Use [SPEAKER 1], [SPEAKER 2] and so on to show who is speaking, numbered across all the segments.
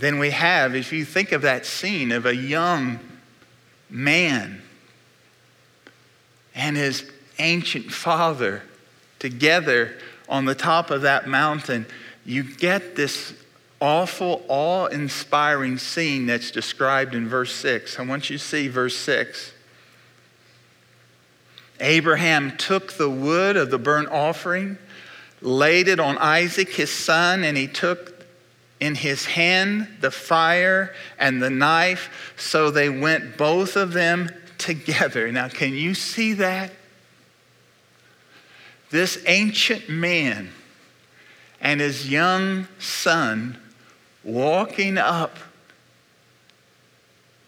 [SPEAKER 1] then we have, if you think of that scene of a young man and his ancient father together on the top of that mountain, you get this awful, awe inspiring scene that's described in verse 6. I want you to see verse 6. Abraham took the wood of the burnt offering, laid it on Isaac his son, and he took in his hand the fire and the knife. So they went both of them together. Now, can you see that? This ancient man and his young son walking up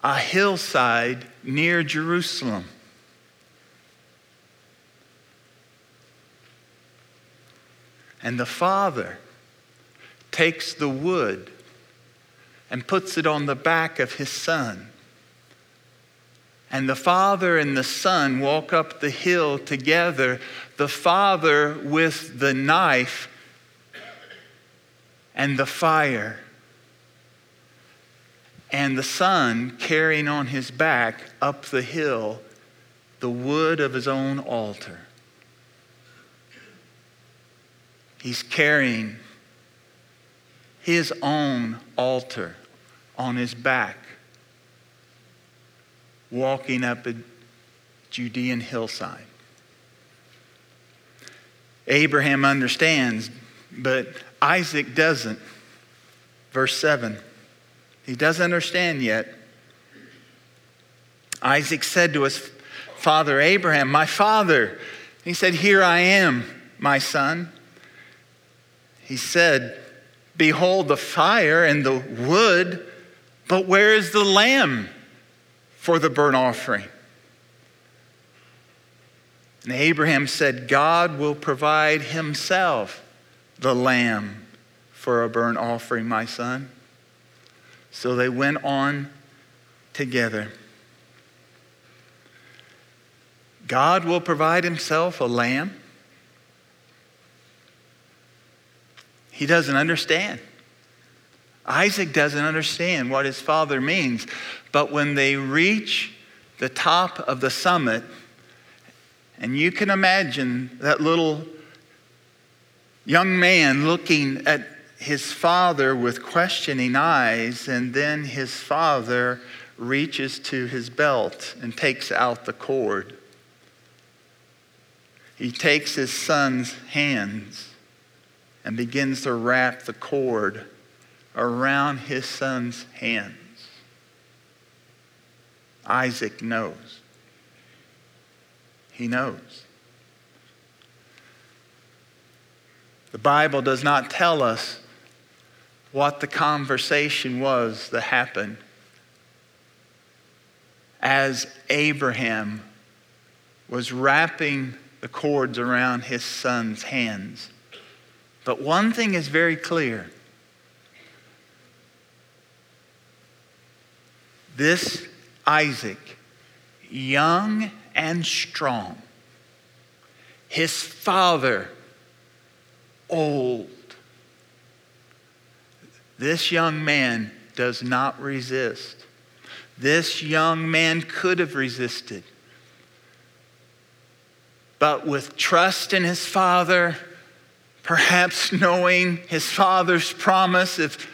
[SPEAKER 1] a hillside near Jerusalem. And the father takes the wood and puts it on the back of his son. And the father and the son walk up the hill together, the father with the knife and the fire, and the son carrying on his back up the hill the wood of his own altar. He's carrying his own altar on his back, walking up a Judean hillside. Abraham understands, but Isaac doesn't. Verse 7. He doesn't understand yet. Isaac said to his father Abraham, My father. He said, Here I am, my son. He said, Behold the fire and the wood, but where is the lamb for the burnt offering? And Abraham said, God will provide himself the lamb for a burnt offering, my son. So they went on together. God will provide himself a lamb. He doesn't understand. Isaac doesn't understand what his father means. But when they reach the top of the summit, and you can imagine that little young man looking at his father with questioning eyes, and then his father reaches to his belt and takes out the cord. He takes his son's hands and begins to wrap the cord around his son's hands. Isaac knows. He knows. The Bible does not tell us what the conversation was that happened as Abraham was wrapping the cords around his son's hands. But one thing is very clear this Isaac, young and strong, his father old. This young man does not resist. This young man could have resisted. But with trust in his father, perhaps knowing his father's promise, if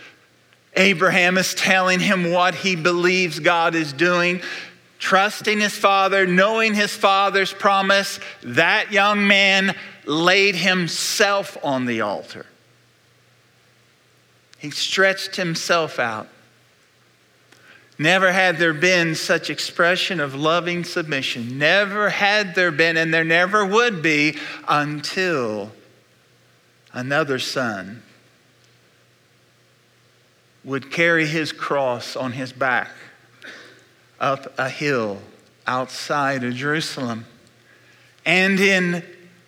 [SPEAKER 1] Abraham is telling him what he believes God is doing, trusting his father, knowing his father's promise, that young man laid himself on the altar. He stretched himself out. Never had there been such expression of loving submission. Never had there been, and there never would be until another son would carry his cross on his back up a hill outside of Jerusalem. And in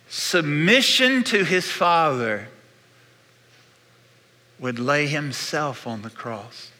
[SPEAKER 1] submission to his Father, would lay himself on the cross.